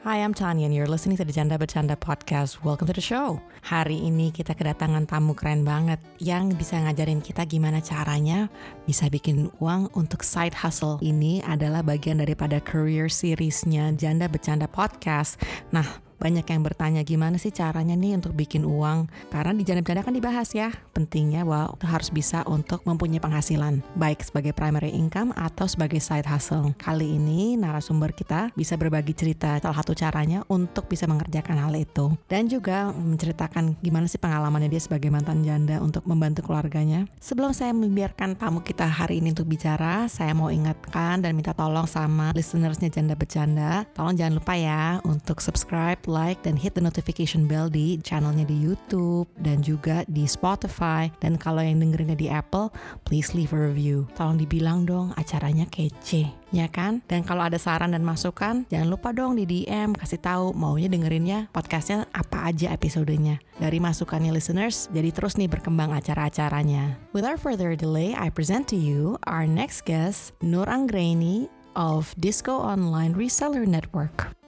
Hi, I'm Tanya and you're listening to the Janda Bercanda Podcast. Welcome to the show. Hari ini kita kedatangan tamu keren banget yang bisa ngajarin kita gimana caranya bisa bikin uang untuk side hustle. Ini adalah bagian daripada career seriesnya Janda Bercanda Podcast. Nah, banyak yang bertanya gimana sih caranya nih untuk bikin uang? Karena di janda bercanda kan dibahas ya pentingnya bahwa harus bisa untuk mempunyai penghasilan baik sebagai primary income atau sebagai side hustle. Kali ini narasumber kita bisa berbagi cerita salah satu caranya untuk bisa mengerjakan hal itu. Dan juga menceritakan gimana sih pengalamannya dia sebagai mantan janda untuk membantu keluarganya. Sebelum saya membiarkan tamu kita hari ini untuk bicara saya mau ingatkan dan minta tolong sama listenersnya janda bercanda. Tolong jangan lupa ya untuk subscribe like, dan hit the notification bell di channelnya di YouTube dan juga di Spotify. Dan kalau yang dengerinnya di Apple, please leave a review. Tolong dibilang dong acaranya kece, ya kan? Dan kalau ada saran dan masukan, jangan lupa dong di DM kasih tahu maunya dengerinnya podcastnya apa aja episodenya. Dari masukannya listeners, jadi terus nih berkembang acara-acaranya. Without further delay, I present to you our next guest, Nur Anggreni of Disco Online Reseller Network.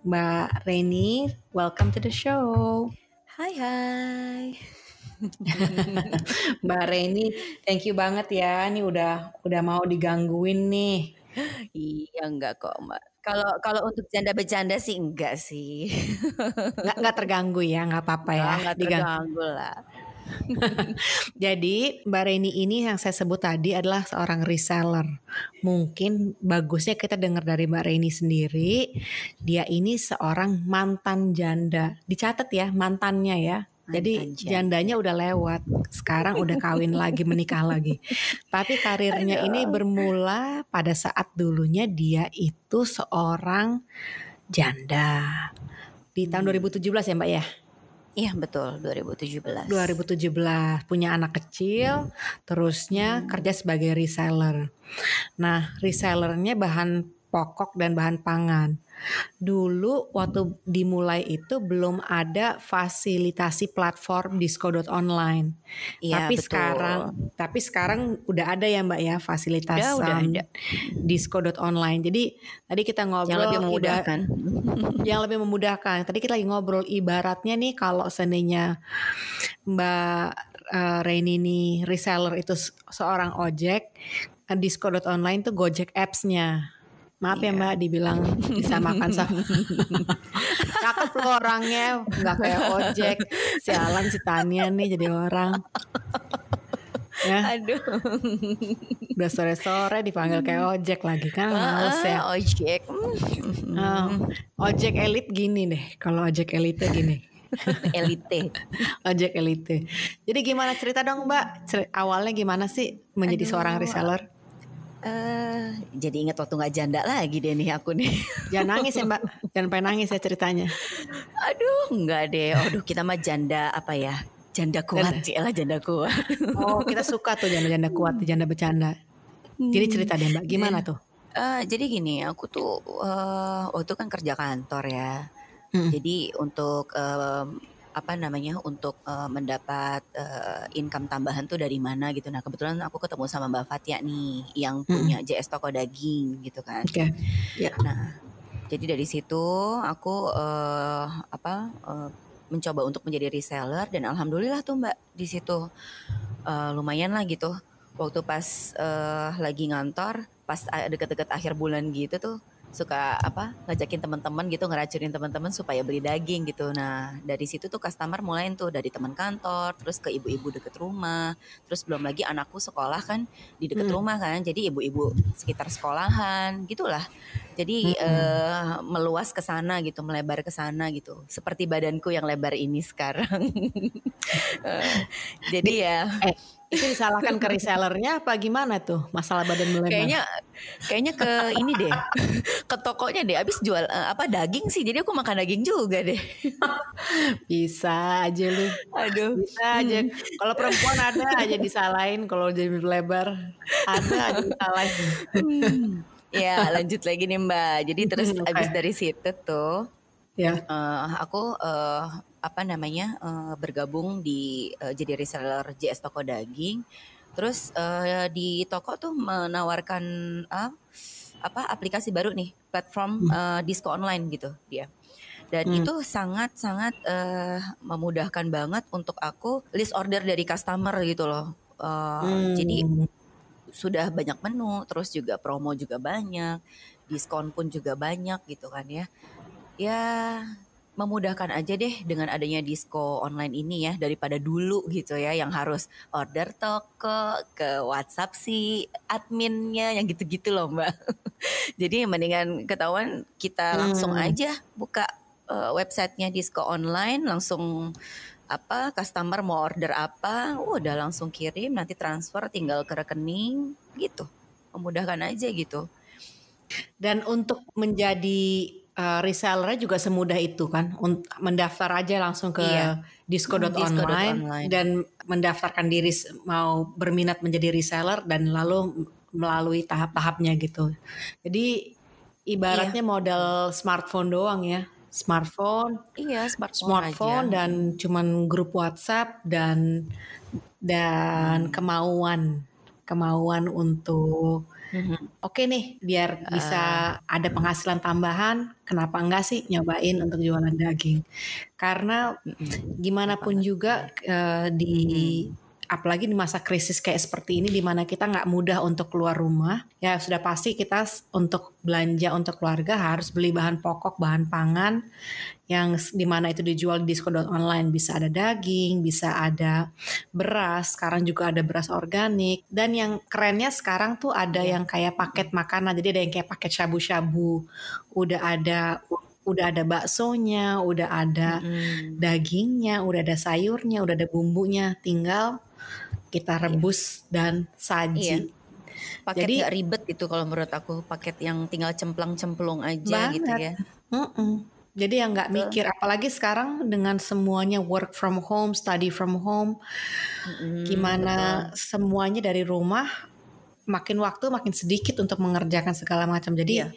Mbak Reni, welcome to the show. Hai hai. Mbak Reni, thank you banget ya. Ini udah udah mau digangguin nih. Iya enggak kok Mbak. Kalau kalau untuk janda bercanda sih enggak sih. Nggak, nggak terganggu ya, nggak apa-apa ya. Enggak terganggu lah. Jadi Mbak Reni ini yang saya sebut tadi adalah seorang reseller. Mungkin bagusnya kita dengar dari Mbak Reni sendiri. Dia ini seorang mantan janda. Dicatat ya mantannya ya. Jadi jandanya udah lewat. Sekarang udah kawin lagi, menikah lagi. Tapi karirnya ini bermula pada saat dulunya dia itu seorang janda. Di tahun 2017 ya Mbak ya? Iya betul 2017. 2017 punya anak kecil, terusnya hmm. kerja sebagai reseller. Nah resellernya bahan pokok dan bahan pangan. Dulu waktu dimulai itu belum ada fasilitasi platform disco.online. Ya, tapi betul. sekarang tapi sekarang udah ada ya Mbak ya fasilitas udah, udah ada. disco.online. Jadi tadi kita ngobrol yang lebih memudahkan. yang lebih memudahkan. Tadi kita lagi ngobrol ibaratnya nih kalau seandainya Mbak uh, Reni nih reseller itu seorang ojek, disco.online tuh Gojek apps-nya. Maaf ya, iya. ya Mbak dibilang bisa makan sama. Cakep lo orangnya, nggak kayak ojek. Sialan si Tania nih jadi orang. Ya. Aduh. Udah sore-sore dipanggil kayak ojek lagi kan males ya. Ojek. Oh, ojek elit gini deh. Kalau ojek elite gini. elite. ojek elite. Jadi gimana cerita dong Mbak? awalnya gimana sih menjadi Aduh. seorang reseller? Uh, jadi ingat waktu nggak janda lagi deh nih aku nih. Jangan nangis ya mbak, jangan pengen nangis ya ceritanya. Aduh nggak deh, aduh kita mah janda apa ya? Janda kuat sih lah janda kuat. Oh kita suka tuh janda-janda kuat, janda bercanda. Jadi hmm. cerita deh mbak, gimana tuh? Uh, jadi gini, aku tuh uh, waktu kan kerja kantor ya. Hmm. Jadi untuk uh, apa namanya untuk uh, mendapat uh, income tambahan tuh dari mana gitu. Nah kebetulan aku ketemu sama Mbak Fatia nih yang punya hmm. JS toko daging gitu kan. Oke. Okay. Ya. Yeah. Nah jadi dari situ aku uh, apa uh, mencoba untuk menjadi reseller dan alhamdulillah tuh Mbak di situ uh, lumayan lah gitu. Waktu pas uh, lagi ngantor, pas deket-deket akhir bulan gitu tuh suka apa ngajakin teman-teman gitu ngeracunin teman-teman supaya beli daging gitu. Nah dari situ tuh customer mulai tuh dari teman kantor, terus ke ibu-ibu deket rumah, terus belum lagi anakku sekolah kan di deket hmm. rumah kan, jadi ibu-ibu sekitar sekolahan gitulah. Jadi hmm. uh, meluas ke sana gitu, melebar ke sana gitu. Seperti badanku yang lebar ini sekarang. uh, jadi ya. Eh itu disalahkan ke resellernya apa gimana tuh masalah badan melebar? Kayaknya kayaknya ke ini deh. ke tokonya deh habis jual uh, apa daging sih. Jadi aku makan daging juga deh. Bisa aja lu. Aduh. Bisa aja. Kalau perempuan ada aja disalahin kalau jadi lebar. Ada aja disalahin. ya, lanjut lagi nih Mbak. Jadi terus okay. abis dari situ tuh ya. Uh, aku uh, apa namanya uh, bergabung di uh, jadi reseller JS toko daging. Terus uh, di toko tuh menawarkan uh, apa aplikasi baru nih platform Hmm. uh, disco online gitu dia dan Hmm. itu sangat sangat uh, memudahkan banget untuk aku list order dari customer gitu loh Uh, Hmm. jadi sudah banyak menu terus juga promo juga banyak diskon pun juga banyak gitu kan ya ya memudahkan aja deh dengan adanya disco online ini ya daripada dulu gitu ya yang harus order toko ke WhatsApp si adminnya yang gitu-gitu loh mbak. Jadi mendingan ketahuan kita langsung Hmm. aja buka uh, websitenya disco online langsung apa customer mau order apa udah langsung kirim nanti transfer tinggal ke rekening gitu. Memudahkan aja gitu. Dan untuk menjadi uh, resellernya juga semudah itu kan, Unt- mendaftar aja langsung ke Iya. disco.online Disco.online. dan mendaftarkan diri mau berminat menjadi reseller dan lalu melalui tahap-tahapnya gitu. Jadi ibaratnya modal smartphone doang ya, smartphone, iya smartphone, smartphone aja. dan cuman grup WhatsApp dan dan Hmm. kemauan kemauan untuk Mhm. Oke nih, biar bisa ada penghasilan tambahan, kenapa enggak sih nyobain untuk jualan daging? Karena Mm-mm. gimana pun juga eh, di apalagi di masa krisis kayak seperti ini di mana kita nggak mudah untuk keluar rumah, ya sudah pasti kita untuk belanja untuk keluarga harus beli bahan pokok, bahan pangan yang di mana itu dijual di disco.online bisa ada daging, bisa ada beras, sekarang juga ada beras organik dan yang kerennya sekarang tuh ada Iya. yang kayak paket makanan, jadi ada yang kayak paket shabu-shabu, udah ada udah ada baksonya, udah ada Mm-mm. dagingnya, udah ada sayurnya, udah ada bumbunya, tinggal kita rebus dan Iya. saji. Paket Jadi- nggak ribet itu kalau menurut aku paket yang tinggal cemplang-cemplung aja gitu Banget. ya. Mm-mm. Jadi yang nggak mikir, apalagi sekarang dengan semuanya work from home, study from home, Mm-mm, gimana betul. semuanya dari rumah, makin waktu makin sedikit untuk mengerjakan segala macam. Jadi Iya.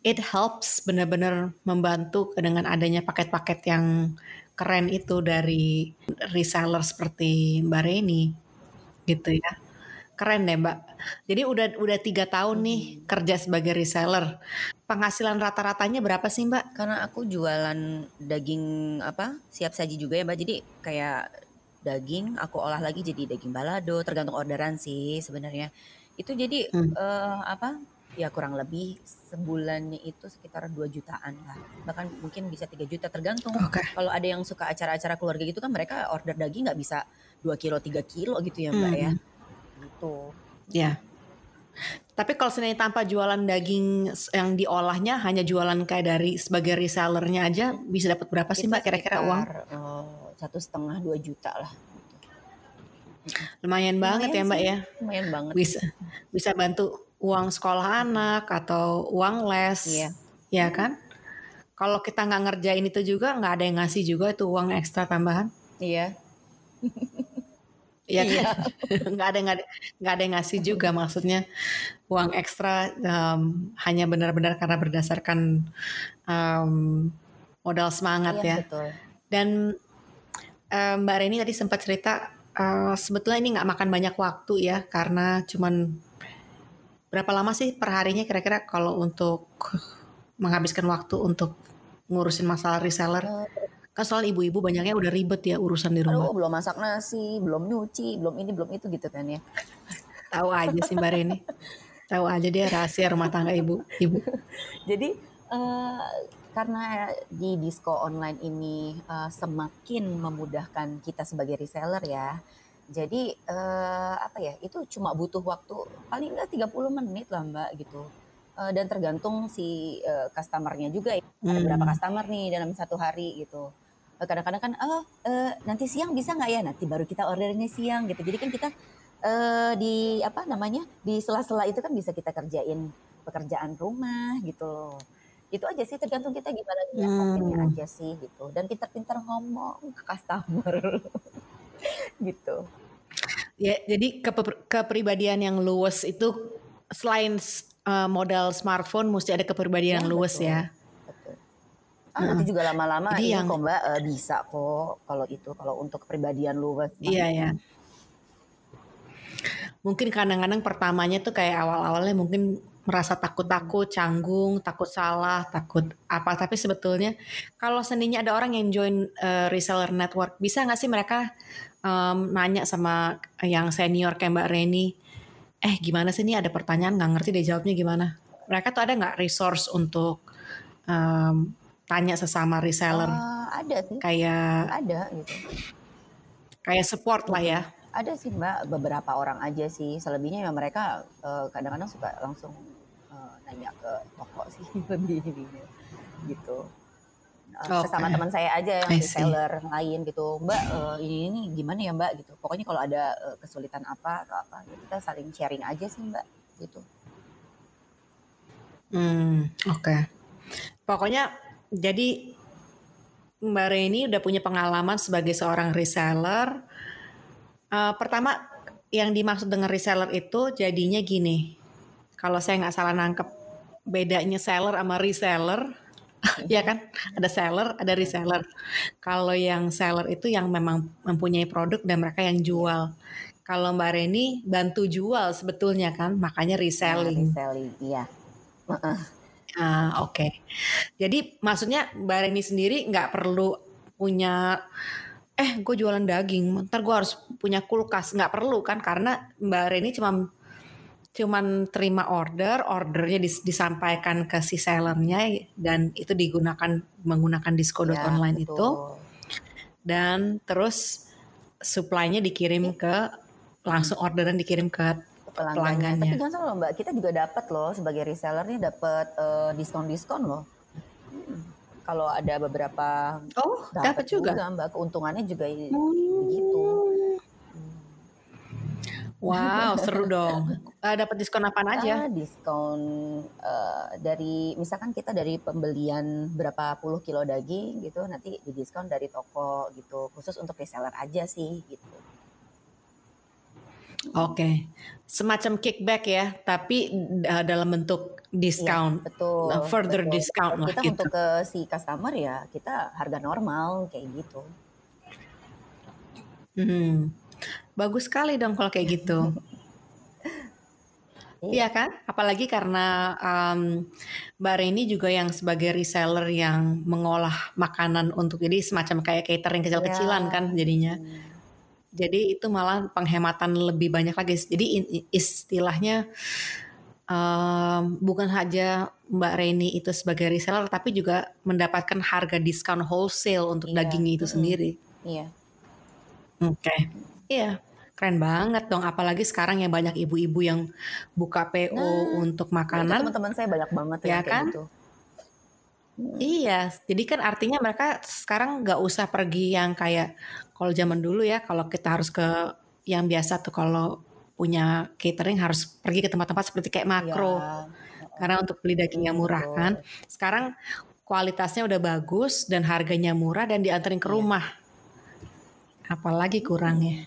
It helps benar-benar membantu dengan adanya paket-paket yang keren itu dari reseller seperti Mbak Reni gitu ya. Keren deh Mbak. Jadi udah udah tiga tahun nih kerja sebagai reseller. Penghasilan rata-ratanya berapa sih Mbak? Karena aku jualan daging apa siap saji juga ya mbak. Jadi kayak daging aku olah lagi jadi daging balado. Tergantung orderan sih sebenarnya. Itu jadi Hmm. eh, apa? Ya kurang lebih sebulannya itu sekitar 2 jutaan lah. Bahkan mungkin bisa 3 juta tergantung. Oke. Kalau ada yang suka acara-acara keluarga gitu kan mereka order daging nggak bisa 2 kilo 3 kilo gitu ya mbak ya. Hmm. Gitu. Ya. Tapi kalau seandainya tanpa jualan daging yang diolahnya hanya jualan kayak dari sebagai resellernya aja bisa dapat berapa sih Itu Mbak kira-kira uang? eh, satu setengah dua juta lah. Lumayan banget ya Lumayan Mbak sih, ya. Lumayan banget. Bisa bisa bantu uang sekolah anak atau uang les. Iya. Ya kan? Kalau kita nggak ngerjain itu juga nggak ada yang ngasih juga itu uang ekstra tambahan. Iya. Iya kan? nggak ada nggak ada nggak ada yang ngasih juga maksudnya uang ekstra em, hanya benar-benar karena berdasarkan em, modal semangat Iya, ya. betul. Dan em, Mbak Reni tadi sempat cerita eh, sebetulnya ini nggak makan banyak waktu ya karena cuman berapa lama sih perharinya kira-kira kalau untuk menghabiskan waktu untuk ngurusin masalah reseller? Eh, Kan soal ibu-ibu banyaknya udah ribet ya urusan di rumah. Aduh, belum masak nasi, belum nyuci, belum ini, belum itu gitu kan ya. Tahu aja sih Mbak Reni. Tahu aja dia rahasia rumah tangga ibu. Ibu. Jadi eh, karena di disco online ini eh, semakin memudahkan kita sebagai reseller ya. Jadi eh, apa ya? Itu cuma butuh waktu paling enggak 30 menit lah Mbak gitu. Eh, dan tergantung si eh, customernya juga ya. Ada Hmm. berapa customer nih dalam satu hari gitu. Kadang-kadang kan, oh eh, nanti siang bisa nggak ya? Nanti baru kita ordernya siang gitu. Jadi kan kita eh, di apa namanya di sela-sela itu kan bisa kita kerjain pekerjaan rumah gitu loh. Itu aja sih tergantung kita gimana nyiasatinnya Hmm. aja sih gitu. Dan pintar-pintar ngomong ke customer gitu. Ya, jadi kepribadian yang luwes itu selain uh, modal smartphone mesti ada kepribadian Ya, yang luwes betul. ya. Betul. Ah, nanti juga lama-lama ini yang- kok Mbak eh, bisa kok kalau itu kalau untuk kepribadian luwes. Iya ya. Mungkin kadang-kadang pertamanya tuh kayak awal-awalnya mungkin merasa takut-takut, canggung, takut salah, takut apa. Tapi sebetulnya kalau seninya ada orang yang join uh, reseller network, bisa nggak sih mereka um, nanya sama yang senior kayak Mbak Reni, eh gimana sih ini ada pertanyaan nggak ngerti deh jawabnya gimana? Mereka tuh ada nggak resource untuk um, tanya sesama reseller? Uh, ada sih. Kayak ada gitu. Kayak support lah ya. Ada sih mbak beberapa orang aja sih. Selebihnya ya mereka uh, kadang-kadang suka langsung nanya ke toko sih lebih gitu okay. sesama teman saya aja yang reseller lain gitu mbak uh, ini ini gimana ya mbak gitu pokoknya kalau ada uh, kesulitan apa atau apa ya kita saling sharing aja sih mbak gitu hmm oke okay. pokoknya jadi mbak Reni udah punya pengalaman sebagai seorang reseller uh, pertama yang dimaksud dengan reseller itu jadinya gini. Kalau saya nggak salah nangkep bedanya seller sama reseller. Ya kan? Ada seller ada reseller. Kalau yang seller itu yang memang mempunyai produk dan mereka yang jual. Kalau Mbak Reni bantu jual sebetulnya kan? Makanya reselling. Nah, reselling iya. Ah oke. Okay. jadi maksudnya Mbak Reni sendiri nggak perlu punya eh gue jualan daging. Ntar gue harus punya kulkas. Nggak perlu kan karena Mbak Reni cuma cuman terima order, ordernya dis, disampaikan ke si sellernya dan itu digunakan menggunakan disco.online ya, itu. dan terus supply-nya dikirim ke langsung orderan dikirim ke pelanggannya. Tapi jangan salah mbak, kita juga dapat loh sebagai reseller nih dapat uh, diskon-diskon loh. Kalau ada beberapa oh dapat juga. juga mbak keuntungannya juga hmm. begitu. Wow, seru dong. Uh, dapat diskon apa aja? Diskon uh, dari misalkan kita dari pembelian berapa puluh kilo daging gitu, nanti di diskon dari toko gitu, khusus untuk reseller aja sih gitu. Oke, okay. semacam kickback ya, tapi uh, dalam bentuk discount, ya, betul. Uh, further betul. discount lah. Kita gitu. untuk ke si customer ya, kita harga normal kayak gitu. Hmm. Bagus sekali dong kalau kayak gitu. Iya kan? Apalagi karena um, Mbak Reni juga yang sebagai reseller yang mengolah makanan untuk jadi semacam kayak catering kecil-kecilan yeah. kan jadinya. Hmm. Jadi itu malah penghematan lebih banyak lagi. Jadi istilahnya um, bukan saja Mbak Reni itu sebagai reseller tapi juga mendapatkan harga diskon wholesale untuk yeah. dagingnya itu sendiri. Iya. Oke. Okay. Iya. Keren banget dong, apalagi sekarang yang banyak ibu-ibu yang buka PO nah, untuk makanan. Teman-teman saya banyak banget ya kan? gitu. Iya, jadi kan artinya mereka sekarang nggak usah pergi yang kayak kalau zaman dulu ya, kalau kita harus ke yang biasa tuh kalau punya catering harus pergi ke tempat-tempat seperti kayak makro. Ya. Karena untuk beli daging yang murah kan. Sekarang kualitasnya udah bagus dan harganya murah dan diantarin ke iya. rumah. Apalagi kurangnya.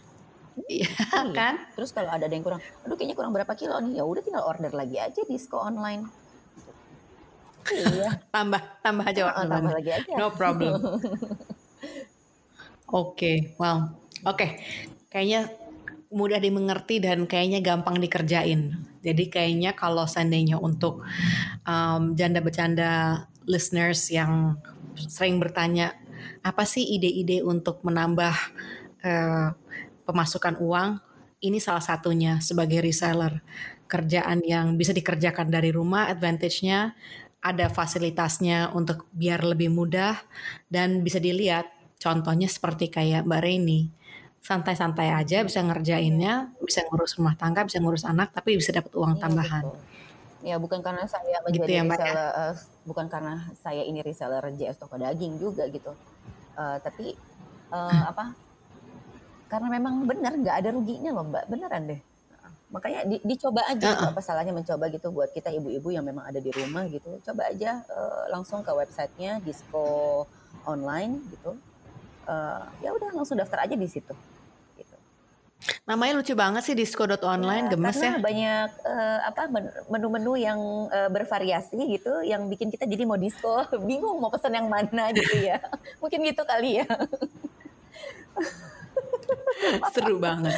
Iya, iya kan? Terus kalau ada yang kurang, aduh kayaknya kurang berapa kilo nih, ya udah tinggal order lagi aja di Sko online. Iya. tambah tambah aja waktu. tambah lagi aja. No problem. Oke, okay, well, oke. Okay. Kayaknya mudah dimengerti dan kayaknya gampang dikerjain. Jadi kayaknya kalau seandainya untuk um, janda bercanda listeners yang sering bertanya apa sih ide-ide untuk menambah uh, pemasukan uang, ini salah satunya sebagai reseller. Kerjaan yang bisa dikerjakan dari rumah, advantage-nya ada fasilitasnya untuk biar lebih mudah dan bisa dilihat. Contohnya seperti kayak Mbak Reni santai-santai aja bisa ngerjainnya bisa ngurus rumah tangga bisa ngurus anak tapi bisa dapat uang iya, tambahan. ya bukan karena saya menjadi gitu ya, reseller uh, bukan karena saya ini reseller JS toko daging juga gitu. Uh, tapi uh, apa karena memang benar nggak ada ruginya loh mbak. Beneran deh makanya di, dicoba aja uh -uh. apa salahnya mencoba gitu buat kita ibu-ibu yang memang ada di rumah gitu. Coba aja uh, langsung ke websitenya disco online gitu. Uh, ya udah langsung daftar aja di situ gitu. namanya lucu banget sih disco.online ya, gemes ya. banyak uh, apa menu-menu yang uh, bervariasi gitu yang bikin kita jadi mau disco. Bingung mau pesan yang mana gitu ya. Mungkin gitu kali ya Seru banget.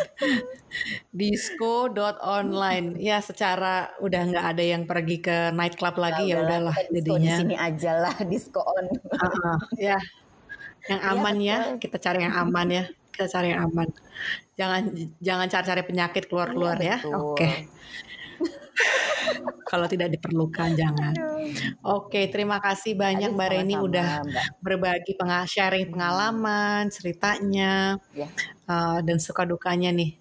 Disco.online. Ya secara udah nggak ada yang pergi ke nightclub lagi ya udahlah jadinya. Di sini aja lah disco on. Uh, ya. Yang iya, aman ya, ya, kita cari yang aman ya. Kita cari yang aman. Jangan jangan cari-cari penyakit keluar-keluar ya. ya. Oke. Okay. Kalau tidak diperlukan jangan. Oke, terima kasih banyak Aduh, Mbak Reni udah Mbak. berbagi peng sharing pengalaman, ceritanya, ya. uh, dan suka dukanya nih.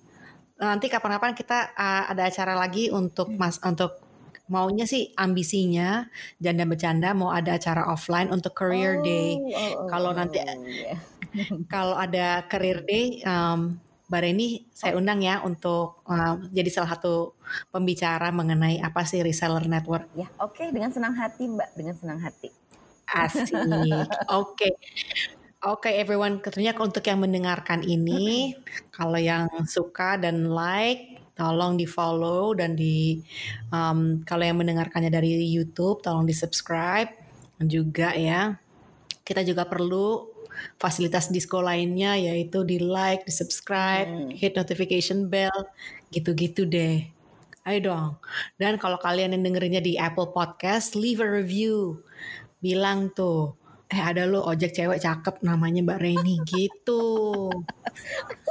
Nanti kapan-kapan kita uh, ada acara lagi untuk hmm. mas untuk maunya sih ambisinya janda bercanda mau ada acara offline untuk career oh, day. Oh, oh, kalau nanti oh, yeah. kalau ada career day um, Mbak Reni saya undang ya untuk uh, jadi salah satu pembicara mengenai apa sih reseller network. Ya, oke okay. dengan senang hati Mbak, dengan senang hati. Asik. Oke. Okay. Oke okay, everyone, tentunya untuk yang mendengarkan ini, kalau yang suka dan like, tolong di follow dan di um, kalau yang mendengarkannya dari YouTube, tolong di subscribe juga ya. Kita juga perlu fasilitas disco lainnya yaitu di like, di subscribe, hmm. hit notification bell, gitu-gitu deh. Ayo dong. Dan kalau kalian yang dengerinnya di Apple Podcast, leave a review. Bilang tuh, eh ada lo ojek cewek cakep namanya Mbak Reni gitu.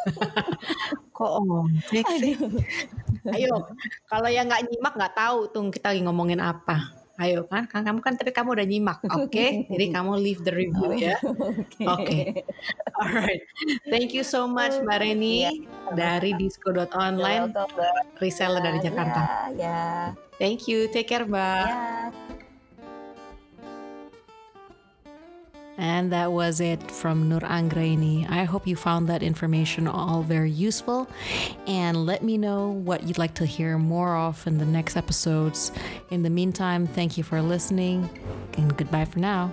Kok ojek sih? Ayo, kalau yang nggak nyimak nggak tahu tuh kita lagi ngomongin apa. Ayo kan, kan kamu kan tapi kamu udah nyimak, oke? Okay? Jadi kamu leave the review ya. Oke. Okay. Alright. Thank you so much Mbak Reni yeah. dari disco.online reseller dari Jakarta. Ya. Yeah, yeah. Thank you. Take care, Mbak. Yeah. And that was it from Nur Anggraini. I hope you found that information all very useful. And let me know what you'd like to hear more of in the next episodes. In the meantime, thank you for listening and goodbye for now.